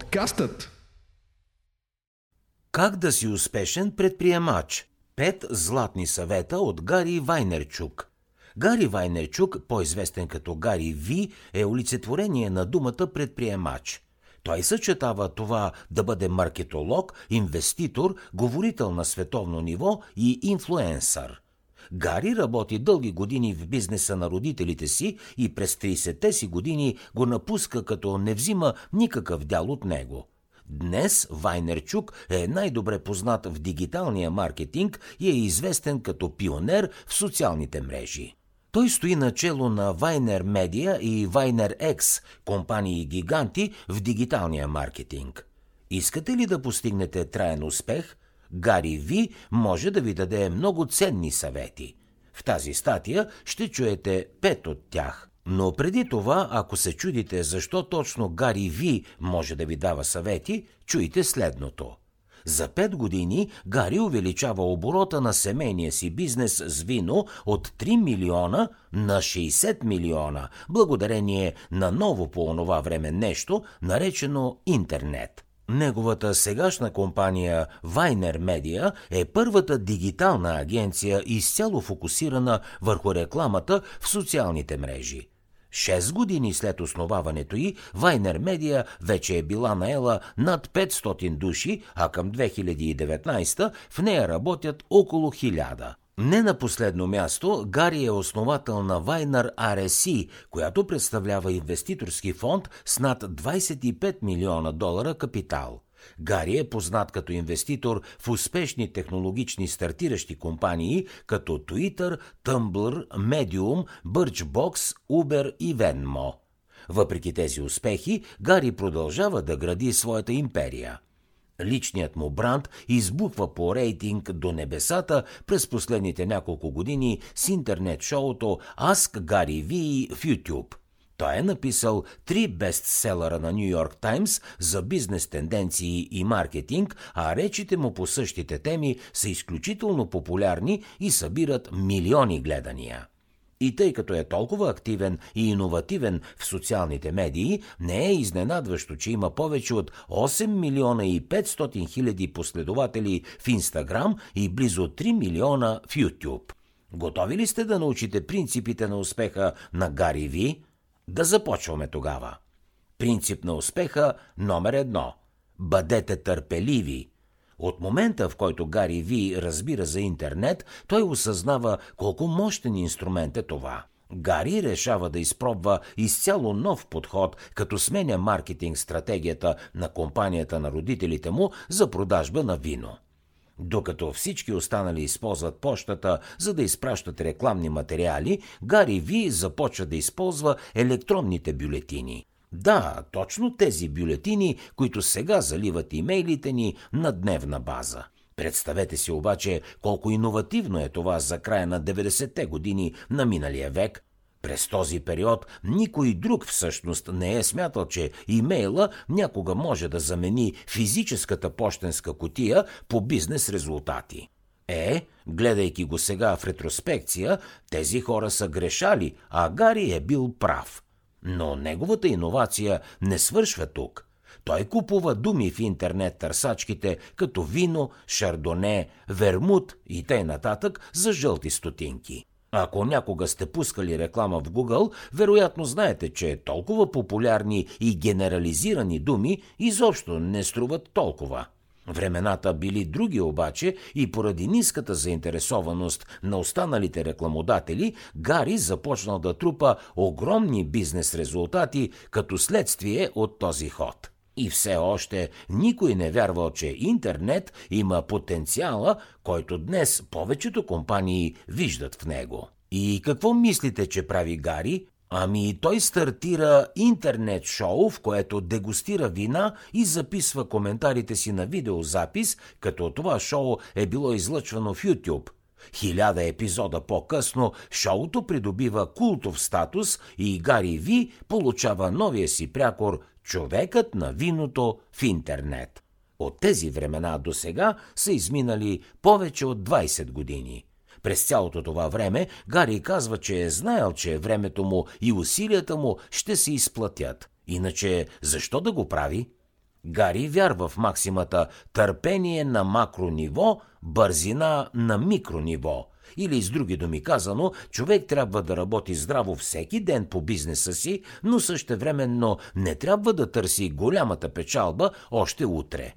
Подкастът Как да си успешен предприемач? Пет златни съвета от Гари Вайнерчук. Гари Вайнерчук, по-известен като Гари Ви, е олицетворение на думата предприемач. Той съчетава това да бъде маркетолог, инвеститор, говорител на световно ниво и инфлуенсър – Гари работи дълги години в бизнеса на родителите си и през 30-те си години го напуска, като не взима никакъв дял от него. Днес Вайнерчук е най-добре познат в дигиталния маркетинг и е известен като пионер в социалните мрежи. Той стои начело на Вайнер Медиа и Вайнер X, компании гиганти в дигиталния маркетинг. Искате ли да постигнете траен успех – Гари Ви може да ви даде много ценни съвети. В тази статия ще чуете пет от тях. Но преди това, ако се чудите защо точно Гари Ви може да ви дава съвети, чуйте следното. За пет години Гари увеличава оборота на семейния си бизнес с вино от 3 милиона на 60 милиона, благодарение на ново по онова време нещо, наречено интернет. Неговата сегашна компания Viner Media е първата дигитална агенция изцяло фокусирана върху рекламата в социалните мрежи. Шест години след основаването й, Вайнер Медиа вече е била наела над 500 души, а към 2019 в нея работят около 1000. Не на последно място, Гари е основател на Вайнар RSC, която представлява инвеститорски фонд с над 25 милиона долара капитал. Гари е познат като инвеститор в успешни технологични стартиращи компании като Twitter, Tumblr, Medium, Birchbox, Uber и Venmo. Въпреки тези успехи, Гари продължава да гради своята империя – Личният му бранд избухва по рейтинг до небесата през последните няколко години с интернет шоуто Ask Gary V в YouTube. Той е написал три бестселъра на Нью Йорк Таймс за бизнес тенденции и маркетинг, а речите му по същите теми са изключително популярни и събират милиони гледания. И тъй като е толкова активен и иновативен в социалните медии, не е изненадващо, че има повече от 8 милиона и 500 хиляди последователи в Инстаграм и близо 3 милиона в Ютуб. Готови ли сте да научите принципите на успеха на Гари Ви? Да започваме тогава. Принцип на успеха номер едно. Бъдете търпеливи – от момента, в който Гари Ви разбира за интернет, той осъзнава колко мощен инструмент е това. Гари решава да изпробва изцяло нов подход, като сменя маркетинг стратегията на компанията на родителите му за продажба на вино. Докато всички останали използват почтата, за да изпращат рекламни материали, Гари Ви започва да използва електронните бюлетини – да, точно тези бюлетини, които сега заливат имейлите ни на дневна база. Представете си обаче колко иновативно е това за края на 90-те години на миналия век. През този период никой друг всъщност не е смятал, че имейла някога може да замени физическата почтенска котия по бизнес резултати. Е, гледайки го сега в ретроспекция, тези хора са грешали, а Гари е бил прав – но неговата иновация не свършва тук. Той купува думи в интернет търсачките, като вино, шардоне, вермут и т.н. нататък за жълти стотинки. Ако някога сте пускали реклама в Google, вероятно знаете, че толкова популярни и генерализирани думи изобщо не струват толкова. Времената били други обаче и поради ниската заинтересованост на останалите рекламодатели, Гари започнал да трупа огромни бизнес резултати като следствие от този ход. И все още никой не вярвал, че интернет има потенциала, който днес повечето компании виждат в него. И какво мислите, че прави Гари? Ами той стартира интернет шоу, в което дегустира вина и записва коментарите си на видеозапис, като това шоу е било излъчвано в YouTube. Хиляда епизода по-късно шоуто придобива култов статус и Гари Ви получава новия си прякор «Човекът на виното в интернет». От тези времена до сега са изминали повече от 20 години – през цялото това време Гари казва, че е знаел, че времето му и усилията му ще се изплатят. Иначе защо да го прави? Гари вярва в максимата търпение на макрониво, бързина на микрониво. Или с други думи казано, човек трябва да работи здраво всеки ден по бизнеса си, но същевременно не трябва да търси голямата печалба още утре.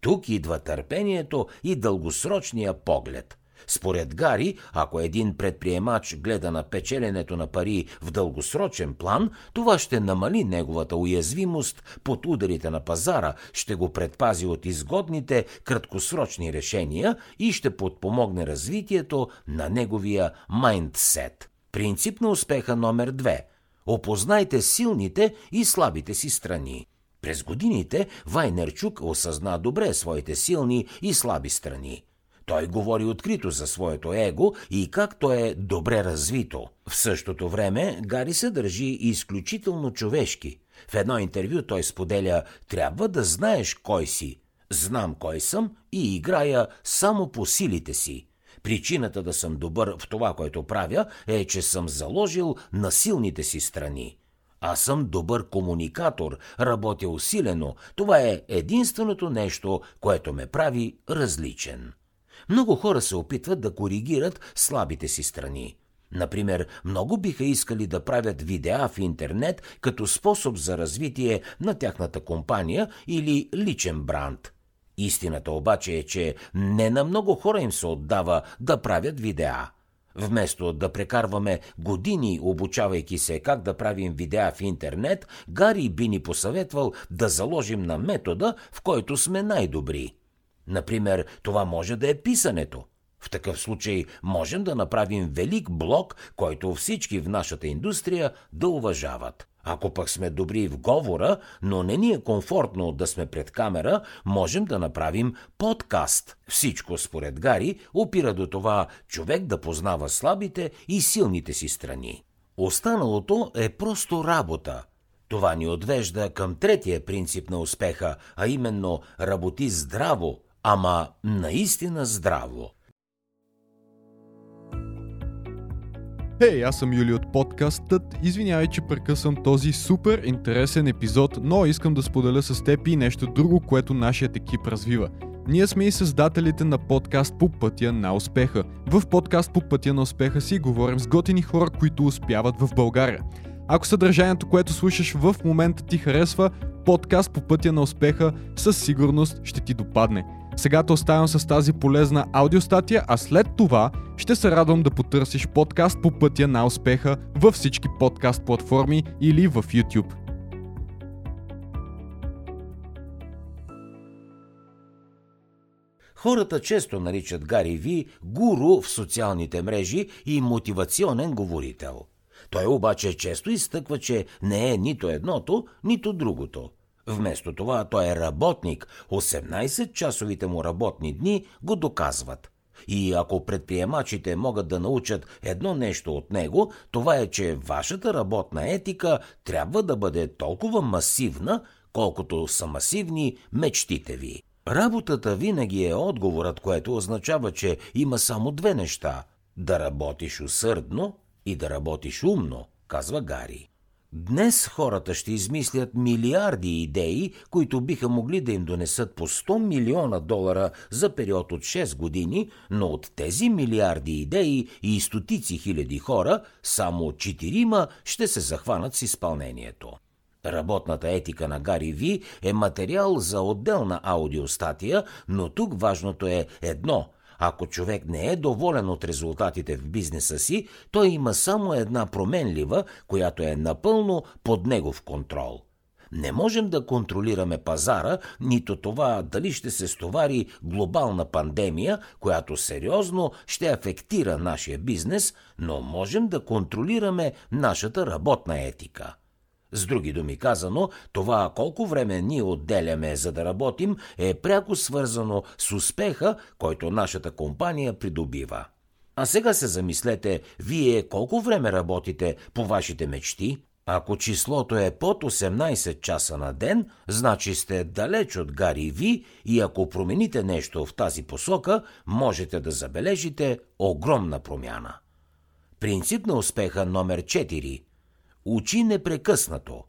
Тук идва търпението и дългосрочния поглед – според Гари, ако един предприемач гледа на печеленето на пари в дългосрочен план, това ще намали неговата уязвимост под ударите на пазара, ще го предпази от изгодните краткосрочни решения и ще подпомогне развитието на неговия майндсет. Принцип на успеха номер две – опознайте силните и слабите си страни. През годините Вайнерчук осъзна добре своите силни и слаби страни. Той говори открито за своето его и как то е добре развито. В същото време Гари се държи изключително човешки. В едно интервю той споделя «Трябва да знаеш кой си. Знам кой съм и играя само по силите си. Причината да съм добър в това, което правя, е, че съм заложил на силните си страни. Аз съм добър комуникатор, работя усилено. Това е единственото нещо, което ме прави различен. Много хора се опитват да коригират слабите си страни. Например, много биха искали да правят видеа в интернет като способ за развитие на тяхната компания или личен бранд. Истината обаче е, че не на много хора им се отдава да правят видеа. Вместо да прекарваме години обучавайки се как да правим видеа в интернет, Гари би ни посъветвал да заложим на метода, в който сме най-добри – Например, това може да е писането. В такъв случай можем да направим велик блок, който всички в нашата индустрия да уважават. Ако пък сме добри в говора, но не ни е комфортно да сме пред камера, можем да направим подкаст. Всичко, според Гари, опира до това човек да познава слабите и силните си страни. Останалото е просто работа. Това ни отвежда към третия принцип на успеха, а именно работи здраво, ама наистина здраво. Хей, hey, аз съм Юли от подкастът. Извинявай, че прекъсвам този супер интересен епизод, но искам да споделя с теб и нещо друго, което нашият екип развива. Ние сме и създателите на подкаст по пътя на успеха. В подкаст по пътя на успеха си говорим с готини хора, които успяват в България. Ако съдържанието, което слушаш в момента ти харесва, подкаст по пътя на успеха със сигурност ще ти допадне. Сега те оставям с тази полезна аудиостатия, а след това ще се радвам да потърсиш подкаст по пътя на успеха във всички подкаст платформи или в YouTube. Хората често наричат Гари Ви гуру в социалните мрежи и мотивационен говорител. Той обаче често изтъква, че не е нито едното, нито другото. Вместо това той е работник. 18-часовите му работни дни го доказват. И ако предприемачите могат да научат едно нещо от него, това е, че вашата работна етика трябва да бъде толкова масивна, колкото са масивни мечтите ви. Работата винаги е отговорът, което означава, че има само две неща – да работиш усърдно и да работиш умно, казва Гари. Днес хората ще измислят милиарди идеи, които биха могли да им донесат по 100 милиона долара за период от 6 години, но от тези милиарди идеи и стотици хиляди хора, само четирима ще се захванат с изпълнението. Работната етика на Гари Ви е материал за отделна аудиостатия, но тук важното е едно ако човек не е доволен от резултатите в бизнеса си, той има само една променлива, която е напълно под негов контрол. Не можем да контролираме пазара, нито това дали ще се стовари глобална пандемия, която сериозно ще афектира нашия бизнес, но можем да контролираме нашата работна етика. С други думи казано, това колко време ние отделяме за да работим е пряко свързано с успеха, който нашата компания придобива. А сега се замислете, вие колко време работите по вашите мечти? Ако числото е под 18 часа на ден, значи сте далеч от Гари Ви и ако промените нещо в тази посока, можете да забележите огромна промяна. Принцип на успеха номер 4 – Учи непрекъснато.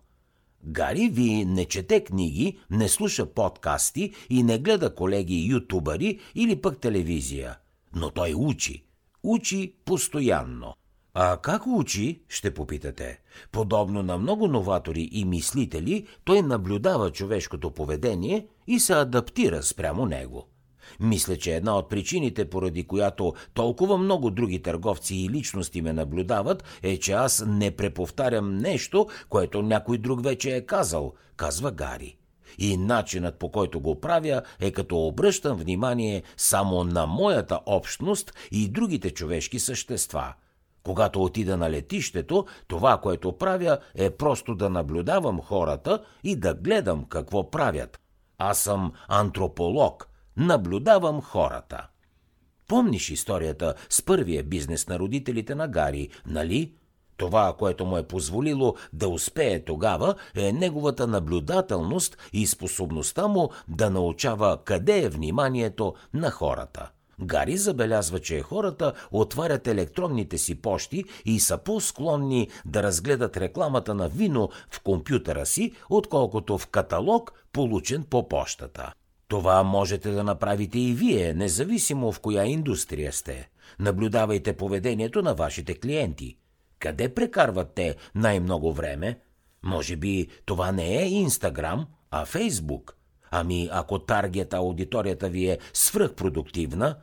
Гари Ви не чете книги, не слуша подкасти и не гледа колеги ютубъри или пък телевизия. Но той учи. Учи постоянно. А как учи, ще попитате. Подобно на много новатори и мислители, той наблюдава човешкото поведение и се адаптира спрямо него. Мисля, че една от причините, поради която толкова много други търговци и личности ме наблюдават, е, че аз не преповтарям нещо, което някой друг вече е казал, казва Гари. И начинът по който го правя е като обръщам внимание само на моята общност и другите човешки същества – когато отида на летището, това, което правя, е просто да наблюдавам хората и да гледам какво правят. Аз съм антрополог, наблюдавам хората. Помниш историята с първия бизнес на родителите на Гари, нали? Това, което му е позволило да успее тогава, е неговата наблюдателност и способността му да научава къде е вниманието на хората. Гари забелязва, че хората отварят електронните си пощи и са по-склонни да разгледат рекламата на вино в компютъра си, отколкото в каталог, получен по пощата. Това можете да направите и вие, независимо в коя индустрия сте. Наблюдавайте поведението на вашите клиенти. Къде прекарват те най-много време? Може би това не е Инстаграм, а Фейсбук. Ами ако таргет аудиторията ви е свръхпродуктивна,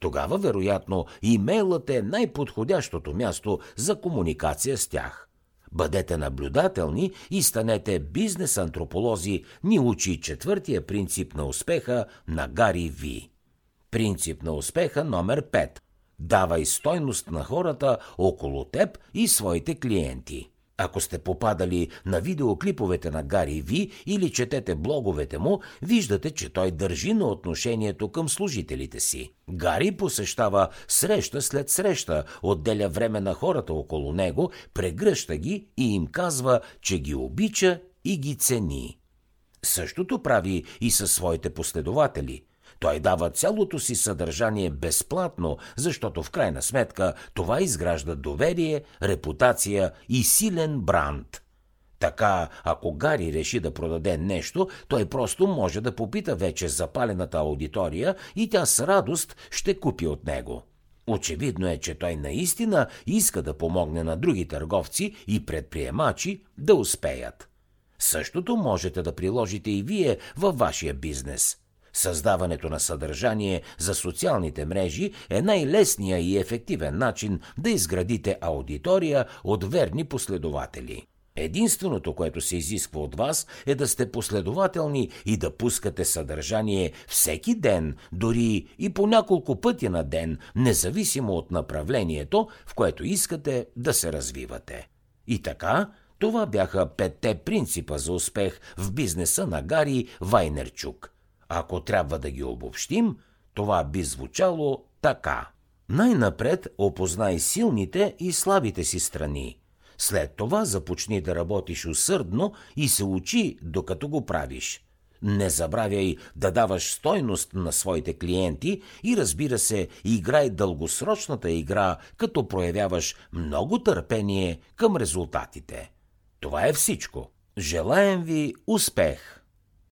тогава вероятно имейлът е най-подходящото място за комуникация с тях. Бъдете наблюдателни и станете бизнес-антрополози, ни учи четвъртия принцип на успеха на Гари Ви. Принцип на успеха номер 5. Давай стойност на хората около теб и своите клиенти. Ако сте попадали на видеоклиповете на Гари Ви или четете блоговете му, виждате, че той държи на отношението към служителите си. Гари посещава среща след среща, отделя време на хората около него, прегръща ги и им казва, че ги обича и ги цени. Същото прави и със своите последователи – той дава цялото си съдържание безплатно, защото в крайна сметка това изгражда доверие, репутация и силен бранд. Така, ако Гари реши да продаде нещо, той просто може да попита вече запалената аудитория и тя с радост ще купи от него. Очевидно е, че той наистина иска да помогне на други търговци и предприемачи да успеят. Същото можете да приложите и вие във вашия бизнес – Създаването на съдържание за социалните мрежи е най-лесният и ефективен начин да изградите аудитория от верни последователи. Единственото, което се изисква от вас е да сте последователни и да пускате съдържание всеки ден, дори и по няколко пъти на ден, независимо от направлението, в което искате да се развивате. И така, това бяха петте принципа за успех в бизнеса на Гари Вайнерчук. Ако трябва да ги обобщим, това би звучало така. Най-напред опознай силните и слабите си страни. След това започни да работиш усърдно и се учи, докато го правиш. Не забравяй да даваш стойност на своите клиенти и разбира се, играй дългосрочната игра, като проявяваш много търпение към резултатите. Това е всичко. Желаем ви успех!